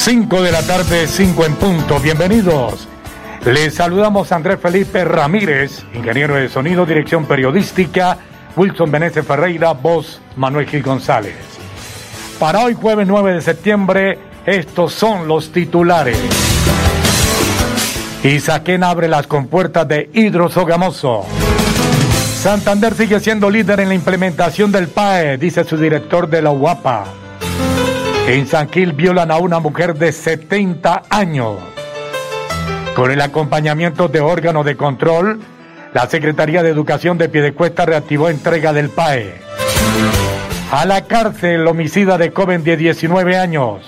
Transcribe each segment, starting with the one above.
5 de la tarde, 5 en punto. Bienvenidos. Les saludamos a Andrés Felipe Ramírez, ingeniero de sonido, dirección periodística, Wilson Meneses Ferreira, voz Manuel Gil González. Para hoy, jueves 9 de septiembre, estos son los titulares. Isaquén abre las compuertas de Hidrosogamoso. Santander sigue siendo líder en la implementación del PAE, dice su director de la UAPA. En San violan a una mujer de 70 años. Con el acompañamiento de órganos de control, la Secretaría de Educación de Piedecuesta reactivó entrega del PAE. A la cárcel homicida de joven de 19 años.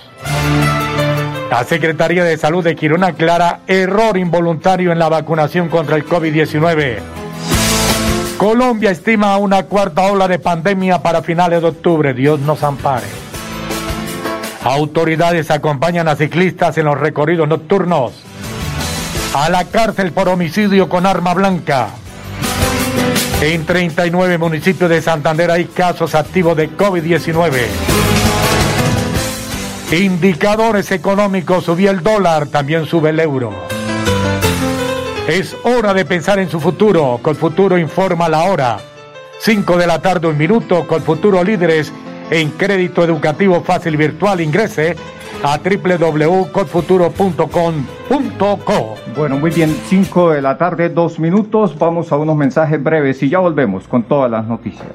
La Secretaría de Salud de Quirón aclara error involuntario en la vacunación contra el COVID-19. Colombia estima una cuarta ola de pandemia para finales de octubre. Dios nos ampare. Autoridades acompañan a ciclistas en los recorridos nocturnos. A la cárcel por homicidio con arma blanca. En 39 municipios de Santander hay casos activos de COVID-19. Indicadores económicos, subió el dólar, también sube el euro. Es hora de pensar en su futuro. Colfuturo informa la hora. 5 de la tarde, un minuto. Colfuturo Líderes en crédito educativo fácil virtual. Ingrese a www.codfuturo.com.co. Bueno, muy bien, 5 de la tarde, dos minutos. Vamos a unos mensajes breves y ya volvemos con todas las noticias.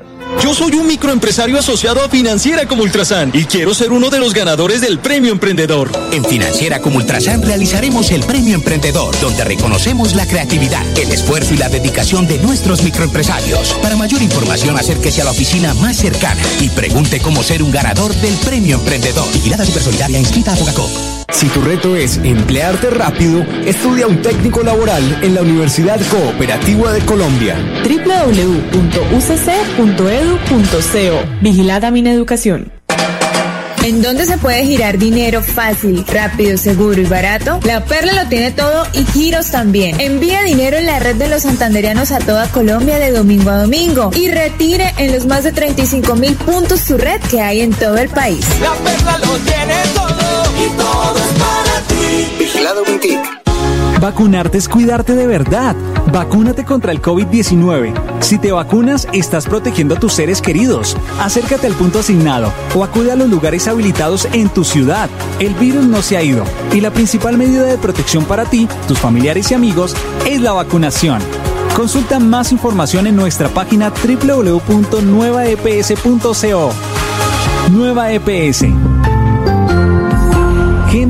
Yo soy un microempresario asociado a Financiera como Ultrasan y quiero ser uno de los ganadores del Premio Emprendedor. En Financiera como Ultrasan realizaremos el Premio Emprendedor, donde reconocemos la creatividad, el esfuerzo y la dedicación de nuestros microempresarios. Para mayor información, acérquese a la oficina más cercana y pregunte cómo ser un ganador del Premio Emprendedor. Vigilada Supersolidaria inscrita a Fogacop. Si tu reto es emplearte rápido, estudia un técnico laboral en la Universidad Cooperativa de Colombia. www.ucc.edu.co Vigilada Mineducación. ¿En dónde se puede girar dinero fácil, rápido, seguro y barato? La Perla lo tiene todo y giros también. Envía dinero en la red de los santanderianos a toda Colombia de domingo a domingo y retire en los más de 35 mil puntos su red que hay en todo el país. La Perla lo tiene todo y todo es para ti. Vigilado Mintic. Vacunarte es cuidarte de verdad. Vacúnate contra el COVID-19. Si te vacunas, estás protegiendo a tus seres queridos. Acércate al punto asignado o acude a los lugares habilitados en tu ciudad. El virus no se ha ido y la principal medida de protección para ti, tus familiares y amigos es la vacunación. Consulta más información en nuestra página www.nuevaeps.co. Nueva EPS.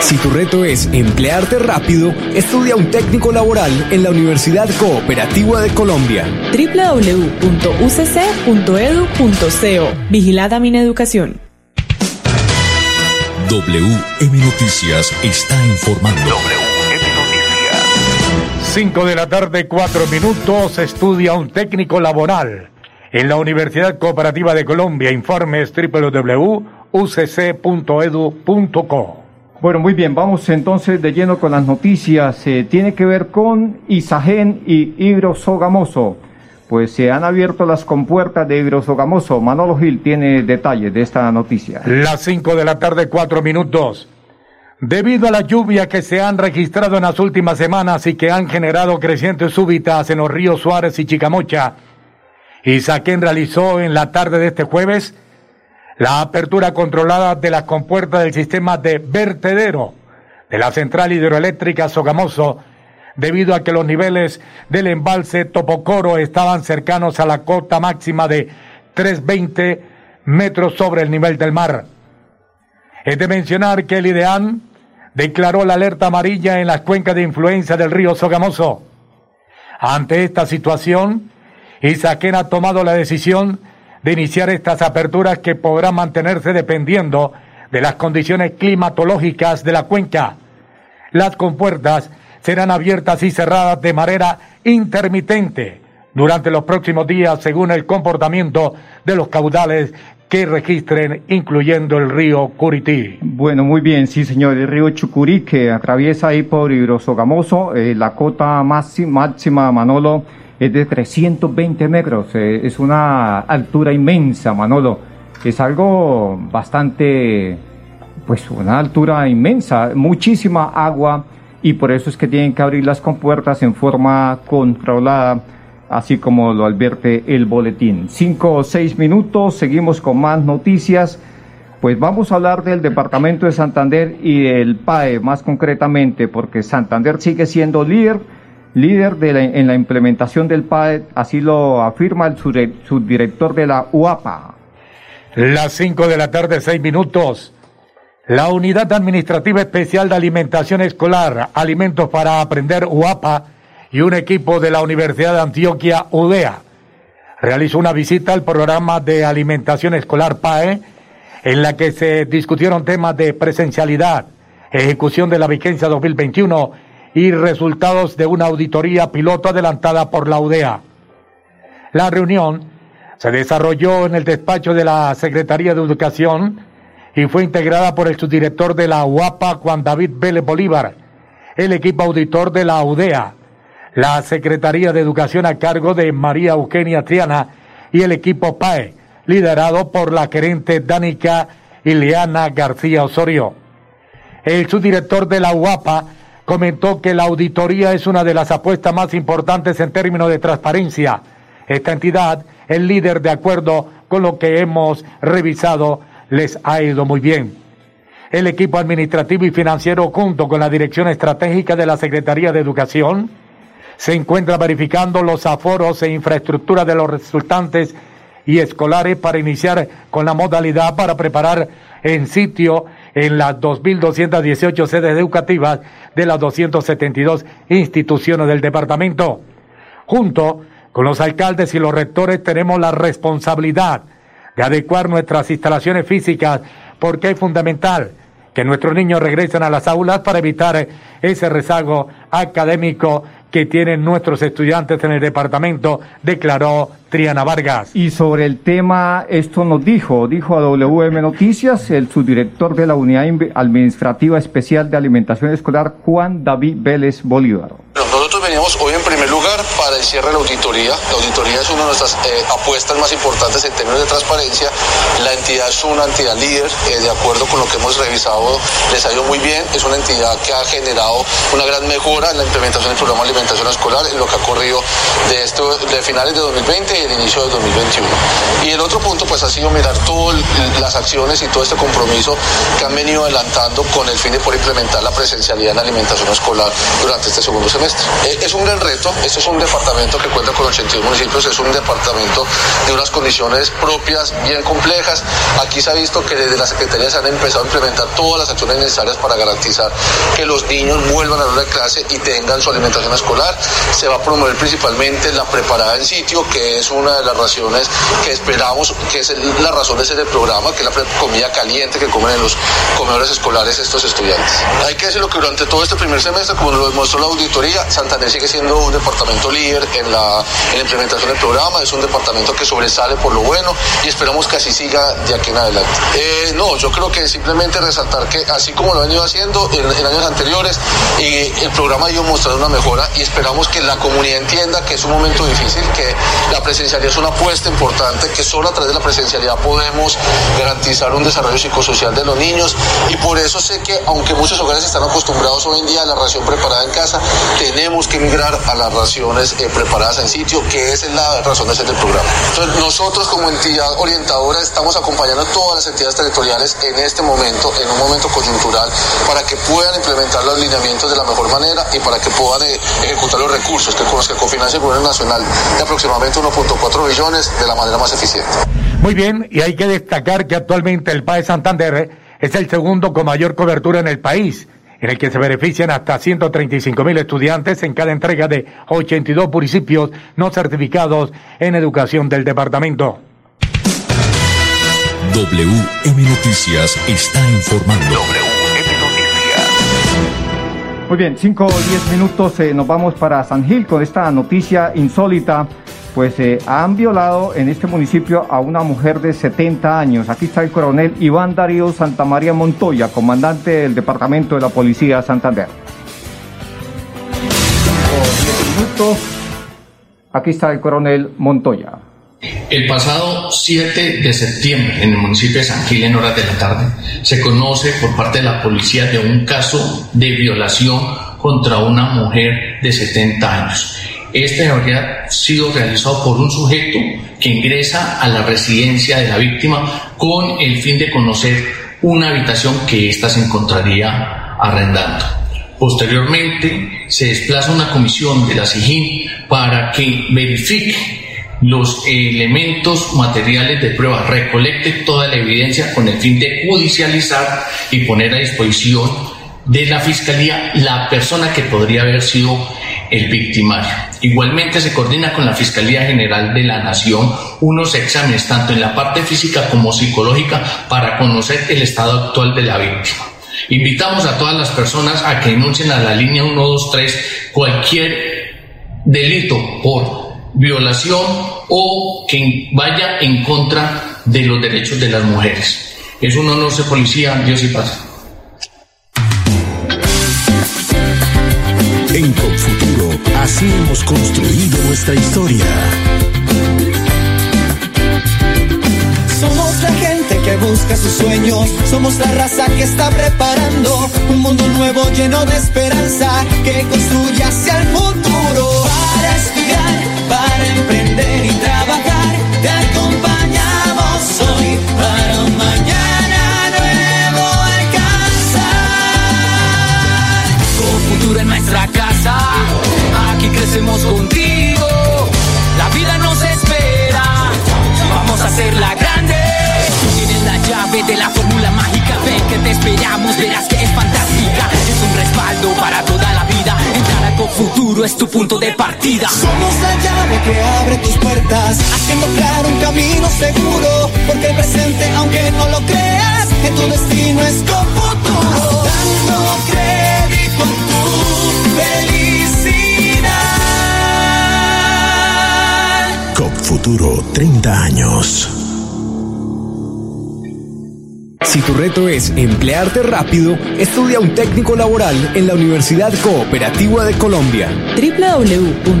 Si tu reto es emplearte rápido, estudia un técnico laboral en la Universidad Cooperativa de Colombia. www.ucc.edu.co Vigilada Mineducación. WM Noticias está informando. WM Noticias. 5 de la tarde, 4 minutos. Estudia un técnico laboral en la Universidad Cooperativa de Colombia. Informes www.ucc.edu.co. Bueno, muy bien, vamos entonces de lleno con las noticias. Eh, tiene que ver con Isagen y Hidrosogamoso. Pues se han abierto las compuertas de Hidrosogamoso. Manolo Gil tiene detalles de esta noticia. Las 5 de la tarde, 4 minutos. Debido a la lluvia que se han registrado en las últimas semanas y que han generado crecientes súbitas en los ríos Suárez y Chicamocha, Isaquén realizó en la tarde de este jueves la apertura controlada de las compuertas del sistema de vertedero de la central hidroeléctrica Sogamoso debido a que los niveles del embalse Topocoro estaban cercanos a la cota máxima de 320 metros sobre el nivel del mar. Es de mencionar que el IDEAN declaró la alerta amarilla en las cuencas de influencia del río Sogamoso. Ante esta situación, Isaquén ha tomado la decisión de iniciar estas aperturas que podrán mantenerse dependiendo de las condiciones climatológicas de la cuenca. Las compuertas serán abiertas y cerradas de manera intermitente durante los próximos días según el comportamiento de los caudales que registren, incluyendo el río Curití. Bueno, muy bien, sí señor, el río Chucurí que atraviesa ahí por Hidrosogamoso, eh, la cota máxima, máxima, Manolo, es de 320 metros, eh, es una altura inmensa, Manolo, es algo bastante, pues una altura inmensa, muchísima agua y por eso es que tienen que abrir las compuertas en forma controlada así como lo advierte el boletín. Cinco o seis minutos, seguimos con más noticias. Pues vamos a hablar del Departamento de Santander y del PAE más concretamente, porque Santander sigue siendo líder, líder de en la implementación del PAE, así lo afirma el subdirector de la UAPA. Las cinco de la tarde, seis minutos. La Unidad Administrativa Especial de Alimentación Escolar, Alimentos para Aprender UAPA, y un equipo de la Universidad de Antioquia, UDEA, realizó una visita al programa de alimentación escolar PAE, en la que se discutieron temas de presencialidad, ejecución de la vigencia 2021 y resultados de una auditoría piloto adelantada por la UDEA. La reunión se desarrolló en el despacho de la Secretaría de Educación y fue integrada por el subdirector de la UAPA, Juan David Vélez Bolívar, el equipo auditor de la UDEA, la Secretaría de Educación a cargo de María Eugenia Triana y el equipo PAE, liderado por la gerente Danica Ileana García Osorio. El subdirector de la UAPA comentó que la auditoría es una de las apuestas más importantes en términos de transparencia. Esta entidad, el líder de acuerdo con lo que hemos revisado, les ha ido muy bien. El equipo administrativo y financiero junto con la dirección estratégica de la Secretaría de Educación se encuentra verificando los aforos e infraestructura de los resultantes y escolares para iniciar con la modalidad para preparar en sitio en las 2.218 sedes educativas de las 272 instituciones del departamento. Junto con los alcaldes y los rectores tenemos la responsabilidad de adecuar nuestras instalaciones físicas porque es fundamental que nuestros niños regresen a las aulas para evitar ese rezago académico que tienen nuestros estudiantes en el departamento, declaró Triana Vargas. Y sobre el tema, esto nos dijo, dijo a WM Noticias el subdirector de la Unidad Administrativa Especial de Alimentación Escolar, Juan David Vélez Bolívar. Nosotros veníamos hoy en primer lugar para el cierre de la auditoría. La auditoría es una de nuestras eh, apuestas más importantes en términos de transparencia. La entidad es una entidad líder, eh, de acuerdo con lo que hemos revisado, les ha ido muy bien. Es una entidad que ha generado una gran mejora en la implementación del programa de alimentación escolar en lo que ha corrido de, esto, de finales de 2020 y el inicio de 2021. Y el otro punto pues ha sido mirar todas las acciones y todo este compromiso que han venido adelantando con el fin de poder implementar la presencialidad en la alimentación escolar durante este segundo semestre. Eh, es un gran reto, este es un departamento que cuenta con 82 municipios, es un departamento de unas condiciones propias bien complejas. Aquí se ha visto que desde la Secretaría se han empezado a implementar todas las acciones necesarias para garantizar que los niños vuelvan a la clase y tengan su alimentación escolar. Se va a promover principalmente la preparada en sitio, que es una de las raciones que esperamos, que es la razón de ser el programa, que es la comida caliente que comen en los comedores escolares estos estudiantes. Hay que decirlo que durante todo este primer semestre, como lo demostró la auditoría, Santander sigue siendo un departamento líder en la, implementación del programa, es un departamento que sobresale por lo bueno y esperamos que así siga de aquí en adelante. Eh, no, yo creo que simplemente resaltar que así como lo han ido haciendo en, años anteriores, y el programa ha ido mostrando una mejora y esperamos que la comunidad entienda que es un momento difícil, que la presencialidad es una apuesta importante, que solo a través de la presencialidad podemos garantizar un desarrollo psicosocial de los niños y por eso sé que aunque muchos hogares están acostumbrados hoy en día a la ración preparada en casa, tenemos que migrar a la ración eh, preparadas en sitio, que esa es la razón de ser del programa. Entonces, nosotros como entidad orientadora estamos acompañando a todas las entidades territoriales en este momento, en un momento coyuntural, para que puedan implementar los lineamientos de la mejor manera y para que puedan eh, ejecutar los recursos que con los que cofinancia el gobierno nacional de aproximadamente 1.4 billones de la manera más eficiente. Muy bien, y hay que destacar que actualmente el PAE Santander es el segundo con mayor cobertura en el país, en el que se benefician hasta 135 mil estudiantes en cada entrega de 82 municipios no certificados en educación del departamento. WM Noticias está informando. WM Noticias. Muy bien, 5 o 10 minutos eh, nos vamos para San Gil con esta noticia insólita pues eh, han violado en este municipio a una mujer de 70 años. Aquí está el coronel Iván Darío Santamaría Montoya, comandante del Departamento de la Policía Santander. Aquí está el coronel Montoya. El pasado 7 de septiembre, en el municipio de San Gil, en horas de la tarde, se conoce por parte de la policía de un caso de violación contra una mujer de 70 años. Este habría sido realizado por un sujeto que ingresa a la residencia de la víctima con el fin de conocer una habitación que ésta se encontraría arrendando. Posteriormente se desplaza una comisión de la SIGIN para que verifique los elementos materiales de prueba, recolecte toda la evidencia con el fin de judicializar y poner a disposición de la Fiscalía la persona que podría haber sido el victimario. Igualmente se coordina con la Fiscalía General de la Nación unos exámenes tanto en la parte física como psicológica para conocer el estado actual de la víctima. Invitamos a todas las personas a que denuncien a la línea 123 cualquier delito por violación o que vaya en contra de los derechos de las mujeres. Es un honor ser policía, Dios y paz. En así hemos construido nuestra historia. Somos la gente que busca sus sueños, somos la raza que está preparando un mundo nuevo lleno de esperanza que construye hacia el futuro. Punto de partida. Somos la llave que abre tus puertas. Haciendo claro un camino seguro. Porque el presente, aunque no lo creas, en tu destino es con futuro. Dando crédito a tu felicidad. COP Futuro 30 años. Si tu reto es emplearte rápido, estudia un técnico laboral en la Universidad Cooperativa de Colombia. www.ucc.edu.co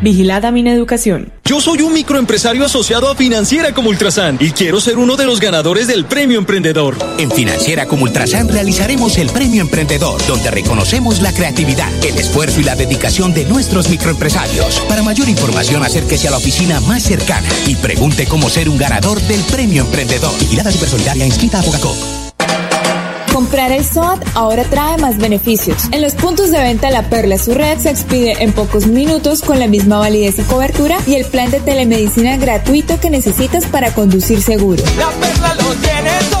Vigilada Mineducación. Yo soy un microempresario asociado a Financiera como Ultrasan y quiero ser uno de los ganadores del Premio Emprendedor. En Financiera como Ultrasan realizaremos el Premio Emprendedor, donde reconocemos la creatividad, el esfuerzo y la dedicación de nuestros microempresarios. Para mayor información, acérquese a la oficina más cercana y pregunte cómo ser un ganador del Premio Emprendedor. Vigilada Supersolidaria inscrita a Bogacop. Comprar el SOAT ahora trae más beneficios. En los puntos de venta La Perla su red se expide en pocos minutos con la misma validez y cobertura y el plan de telemedicina gratuito que necesitas para conducir seguro. La Perla lo tiene todo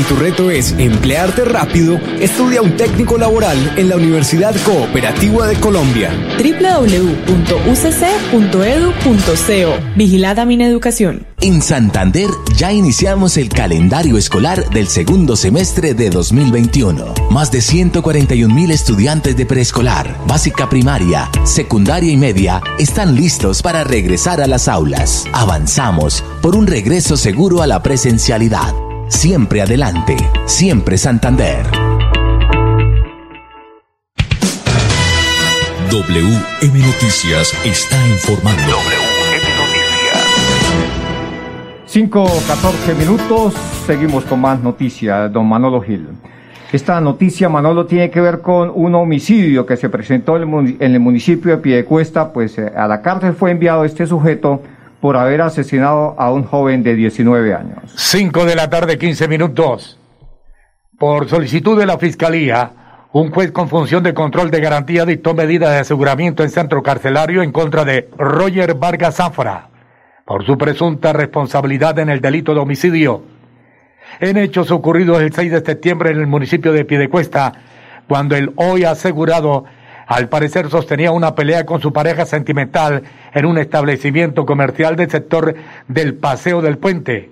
Si tu reto es emplearte rápido, estudia un técnico laboral en la Universidad Cooperativa de Colombia. www.ucc.edu.co Vigilada Mineducación. En Santander ya iniciamos el calendario escolar del segundo semestre de 2021. Más de 141 mil estudiantes de preescolar, básica primaria, secundaria y media están listos para regresar a las aulas. Avanzamos por un regreso seguro a la presencialidad. Siempre adelante, siempre Santander. WM Noticias está informando. WM Noticias. 5, 14 minutos. Seguimos con más noticias, don Manolo Gil. Esta noticia, Manolo, tiene que ver con un homicidio que se presentó en el municipio de Piedecuesta, pues eh, a la cárcel fue enviado este sujeto por haber asesinado a un joven de 19 años. 5 de la tarde, 15 minutos. Por solicitud de la Fiscalía, un juez con función de control de garantía dictó medida de aseguramiento en centro carcelario en contra de Roger Vargas Zafra por su presunta responsabilidad en el delito de homicidio. En hechos ocurridos el 6 de septiembre en el municipio de Piedecuesta, cuando el hoy asegurado al parecer sostenía una pelea con su pareja sentimental en un establecimiento comercial del sector del Paseo del Puente,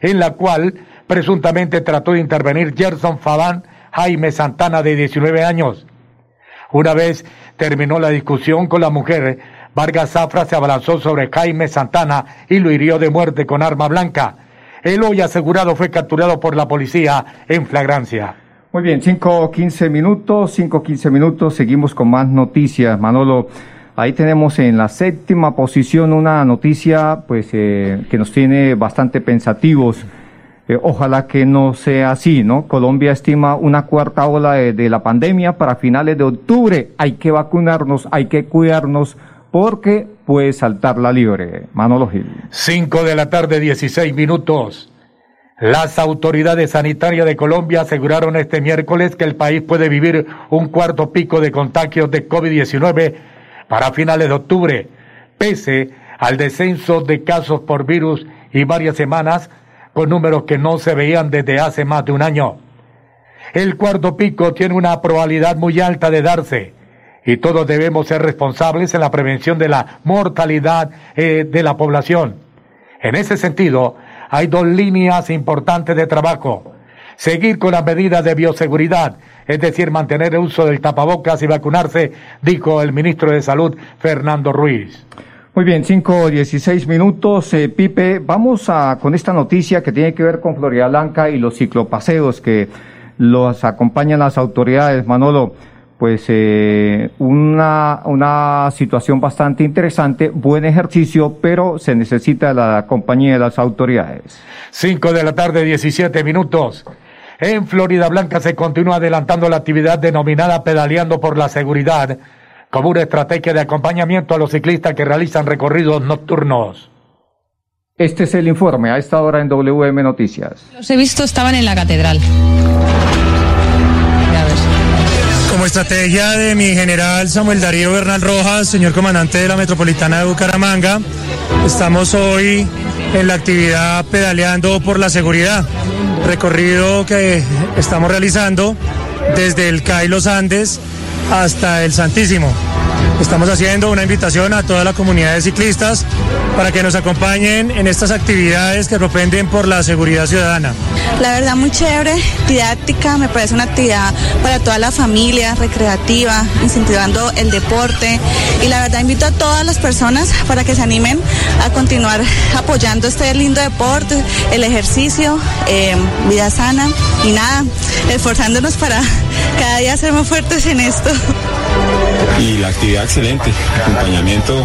en la cual presuntamente trató de intervenir Gerson Fabán Jaime Santana de 19 años. Una vez terminó la discusión con la mujer, Vargas Zafra se abalanzó sobre Jaime Santana y lo hirió de muerte con arma blanca. El hoy asegurado fue capturado por la policía en flagrancia. Muy bien, 5.15 minutos, 5.15 minutos, seguimos con más noticias. Manolo, ahí tenemos en la séptima posición una noticia pues eh, que nos tiene bastante pensativos. Eh, ojalá que no sea así, ¿no? Colombia estima una cuarta ola de, la pandemia para finales de octubre. Hay que vacunarnos, hay que cuidarnos porque puede saltar la libre. Manolo Gil. 5 de la tarde, 16 minutos. Las autoridades sanitarias de Colombia aseguraron este miércoles que el país puede vivir un cuarto pico de contagios de COVID-19 para finales de octubre, pese al descenso de casos por virus y varias semanas con números que no se veían desde hace más de un año. El cuarto pico tiene una probabilidad muy alta de darse y todos debemos ser responsables en la prevención de la mortalidad eh, de la población. En ese sentido, hay dos líneas importantes de trabajo. Seguir con las medidas de bioseguridad, es decir, mantener el uso del tapabocas y vacunarse, dijo el ministro de Salud, Fernando Ruiz. Muy bien, cinco dieciséis minutos. Eh, Pipe, vamos a, con esta noticia que tiene que ver con Florida Blanca y los ciclopaseos que los acompañan las autoridades. Manolo, pues eh, una, una situación bastante interesante, buen ejercicio, pero se necesita la compañía de las autoridades. Cinco de la tarde, diecisiete minutos. En Florida Blanca se continúa adelantando la actividad denominada Pedaleando por la Seguridad como una estrategia de acompañamiento a los ciclistas que realizan recorridos nocturnos. Este es el informe a esta hora en WM Noticias. Los he visto, estaban en la catedral. Como estrategia de mi general Samuel Darío Bernal Rojas, señor comandante de la Metropolitana de Bucaramanga, estamos hoy en la actividad pedaleando por la seguridad, recorrido que estamos realizando desde el CAI Los Andes hasta el Santísimo. Estamos haciendo una invitación a toda la comunidad de ciclistas para que nos acompañen en estas actividades que propenden por la seguridad ciudadana. La verdad muy chévere, didáctica, me parece una actividad para toda la familia, recreativa, incentivando el deporte y la verdad invito a todas las personas para que se animen a continuar apoyando este lindo deporte, el ejercicio, eh, vida sana y nada, esforzándonos para cada día ser más fuertes en esto. Y la actividad excelente, acompañamiento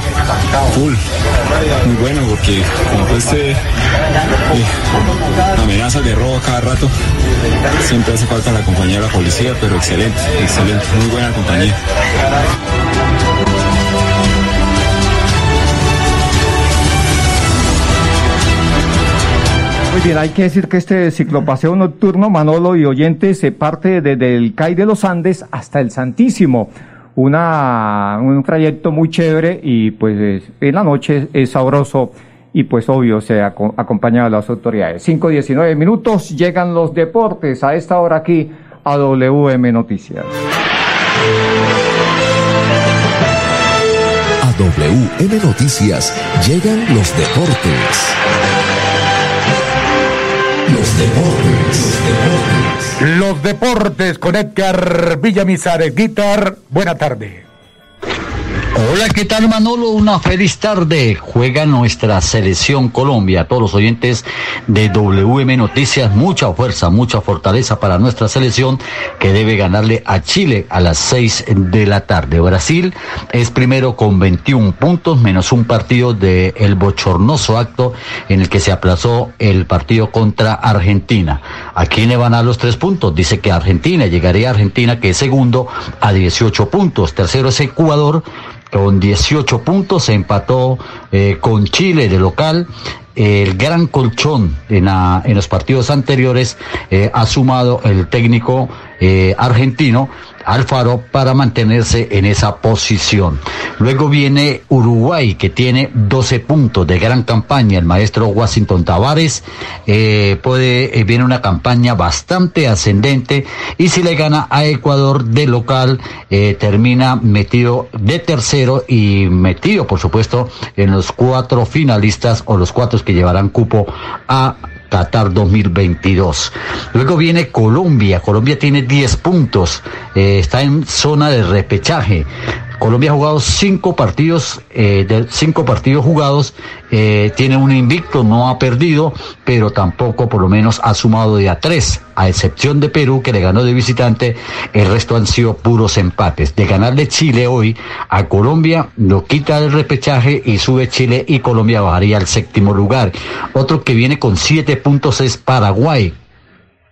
full, muy bueno porque como este eh, amenazas de robo cada rato, siempre hace falta la compañía de la policía, pero excelente, excelente, muy buena compañía. Muy bien, hay que decir que este ciclopaseo nocturno, Manolo y oyentes, se parte desde el CAI de los Andes hasta el Santísimo. Una, un trayecto muy chévere y pues en la noche es sabroso y pues obvio se acompaña a las autoridades. 5.19 minutos, llegan los deportes a esta hora aquí a WM Noticias. A WM Noticias llegan los deportes. Los deportes, deportes. Los deportes con Edgar Villamizar, Guitar. Buena tarde. Hola, ¿qué tal Manolo? Una feliz tarde. Juega nuestra selección Colombia. A todos los oyentes de WM Noticias, mucha fuerza, mucha fortaleza para nuestra selección que debe ganarle a Chile a las 6 de la tarde. Brasil es primero con 21 puntos, menos un partido del el bochornoso acto en el que se aplazó el partido contra Argentina. ¿A quién le van a dar los tres puntos? Dice que Argentina, llegaría a Argentina que es segundo a 18 puntos. Tercero es Ecuador con 18 puntos, se empató eh, con Chile de local el gran colchón en, los partidos anteriores eh, ha sumado el técnico eh, argentino Alfaro para mantenerse en esa posición. Luego viene Uruguay que tiene 12 puntos de gran campaña. El maestro Washington Tavares eh, puede, viene una campaña bastante ascendente y si le gana a Ecuador de local termina metido de tercero y metido por supuesto en los cuatro finalistas o los cuatro que llevarán cupo a Qatar 2022. Luego viene Colombia. Colombia tiene 10 puntos. Eh, está en zona de repechaje. Colombia ha jugado cinco partidos, eh, cinco partidos jugados, eh, tiene un invicto, no ha perdido, pero tampoco por lo menos ha sumado de a tres, a excepción de Perú que le ganó de visitante, el resto han sido puros empates. De ganarle Chile hoy a Colombia, lo quita del repechaje y sube Chile y Colombia bajaría al séptimo lugar. Otro que viene con siete puntos es Paraguay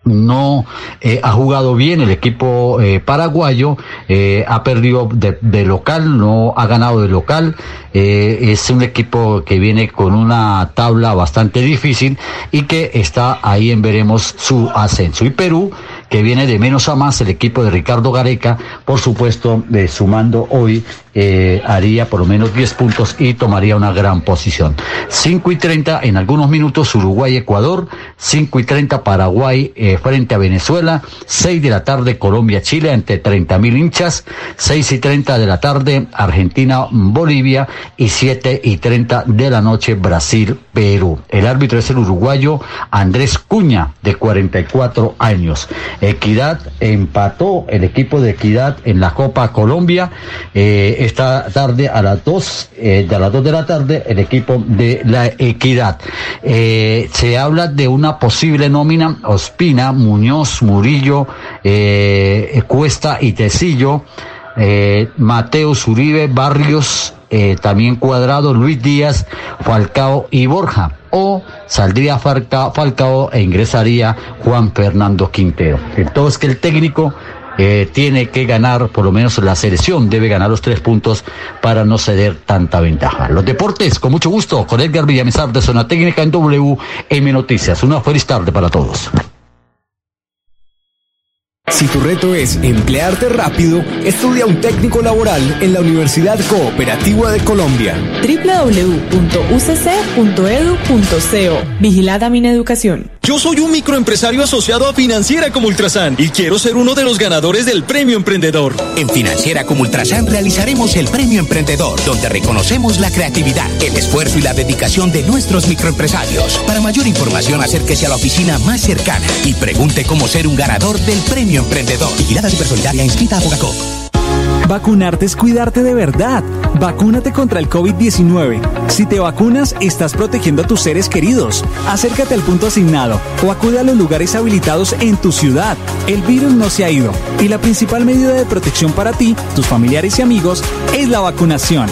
no eh, ha jugado bien el equipo eh, paraguayo, eh, ha perdido de, local, no ha ganado de local, es un equipo que viene con una tabla bastante difícil y que está ahí en veremos su ascenso. Y Perú que viene de menos a más el equipo de Ricardo Gareca, por supuesto, sumando hoy, eh, haría por lo menos 10 puntos y tomaría una gran posición. 5 y 30 en algunos minutos Uruguay-Ecuador, 5 y 30 Paraguay eh, frente a Venezuela, 6 de la tarde Colombia-Chile ante 30 mil hinchas, 6 y 30 de la tarde Argentina-Bolivia y 7 y 30 de la noche Brasil-Perú. El árbitro es el uruguayo Andrés Cuña, de 44 años. Equidad empató el equipo de Equidad en la Copa Colombia. Eh, esta tarde a las 2, eh, de las 2 de la tarde, el equipo de la Equidad. Eh, se habla de una posible nómina, Ospina, Muñoz, Murillo, Cuesta y Tecillo. Mateo Uribe, Barrios, también Cuadrado, Luis Díaz, Falcao y Borja o saldría Falcao, e ingresaría Juan Fernando Quintero. Entonces que el técnico eh, tiene que ganar, por lo menos la selección debe ganar los tres puntos para no ceder tanta ventaja. Los deportes, con mucho gusto, con Edgar Villamizar de Zona Técnica en WM Noticias. Una feliz tarde para todos. Si tu reto es emplearte rápido, estudia un técnico laboral en la Universidad Cooperativa de Colombia. www.ucc.edu.co Vigilada Mineducación. Yo soy un microempresario asociado a Financiera como Ultrasan y quiero ser uno de los ganadores del Premio Emprendedor. En Financiera como Ultrasan realizaremos el Premio Emprendedor, donde reconocemos la creatividad, el esfuerzo y la dedicación de nuestros microempresarios. Para mayor información, acérquese a la oficina más cercana y pregunte cómo ser un ganador del Premio Emprendedor. Vigilada Supersolidaria inscrita a Bogacop. Vacunarte es cuidarte de verdad. Vacúnate contra el COVID-19. Si te vacunas, estás protegiendo a tus seres queridos. Acércate al punto asignado o acude a los lugares habilitados en tu ciudad. El virus no se ha ido y la principal medida de protección para ti, tus familiares y amigos es la vacunación.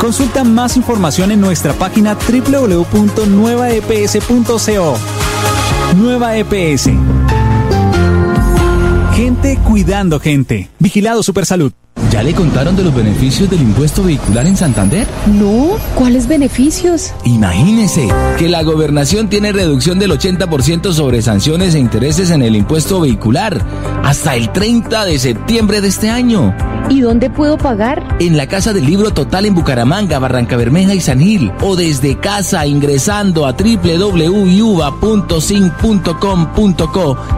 Consulta más información en nuestra página www.nuevaeps.co. Nueva EPS. Gente cuidando gente. Vigilado Supersalud. ¿Ya le contaron de los beneficios del impuesto vehicular en Santander? No, ¿cuáles beneficios? Imagínese que la gobernación tiene reducción del 80% sobre sanciones e intereses en el impuesto vehicular hasta el 30 de septiembre de este año. ¿Y dónde puedo pagar? En la Casa del Libro Total en Bucaramanga, Barranca Bermeja y San Gil. O desde casa ingresando a www.sin.com.co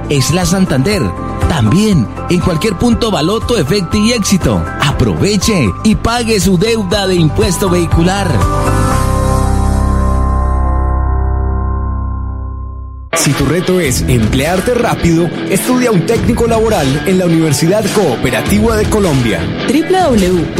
es la Santander. También en cualquier punto Baloto, Efecto y Éxito. Aproveche y pague su deuda de impuesto vehicular. Si tu reto es emplearte rápido, estudia un técnico laboral en la Universidad Cooperativa de Colombia. www.ucc.edu.co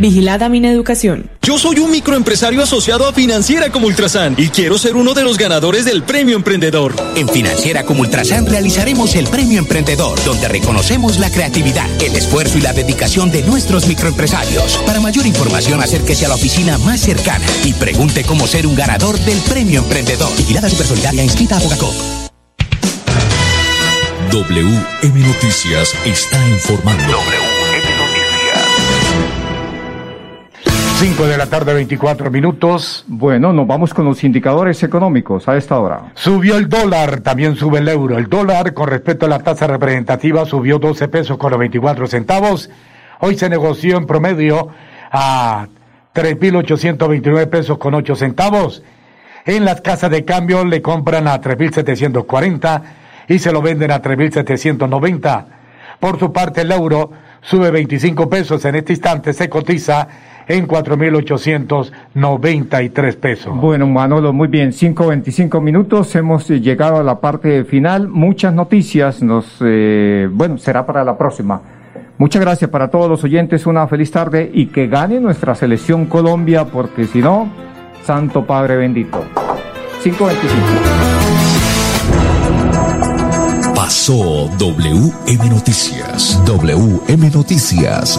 Vigilada Mineducación. Yo soy un microempresario asociado a Financiera como Ultrasan y quiero ser uno de los ganadores del Premio Emprendedor. En Financiera como Ultrasan realizaremos el Premio Emprendedor, donde reconocemos la creatividad, el esfuerzo y la dedicación de nuestros microempresarios. Para mayor información, acérquese a la oficina más cercana y pregunte cómo ser un ganador del Premio Emprendedor. Vigilada Supersolidaria inscrita a Bogacop. WM Noticias está informando. 5 de la tarde, 24 minutos. Bueno, nos vamos con los indicadores económicos a esta hora. Subió el dólar, también sube el euro. El dólar, con respecto a la tasa representativa, subió 12 pesos con los 24 centavos. Hoy se negoció en promedio a 3.829 pesos con 8 centavos. En las casas de cambio le compran a 3.740 y se lo venden a 3.790. Por su parte, el euro sube 25 pesos. En este instante se cotiza en 4.893 pesos. Bueno, Manolo, muy bien, 5.25 minutos, hemos llegado a la parte final, muchas noticias, nos, eh, bueno, será para la próxima. Muchas gracias para todos los oyentes, una feliz tarde y que gane nuestra selección Colombia, porque si no, Santo Padre bendito. 5.25. Pasó WM Noticias. WM Noticias.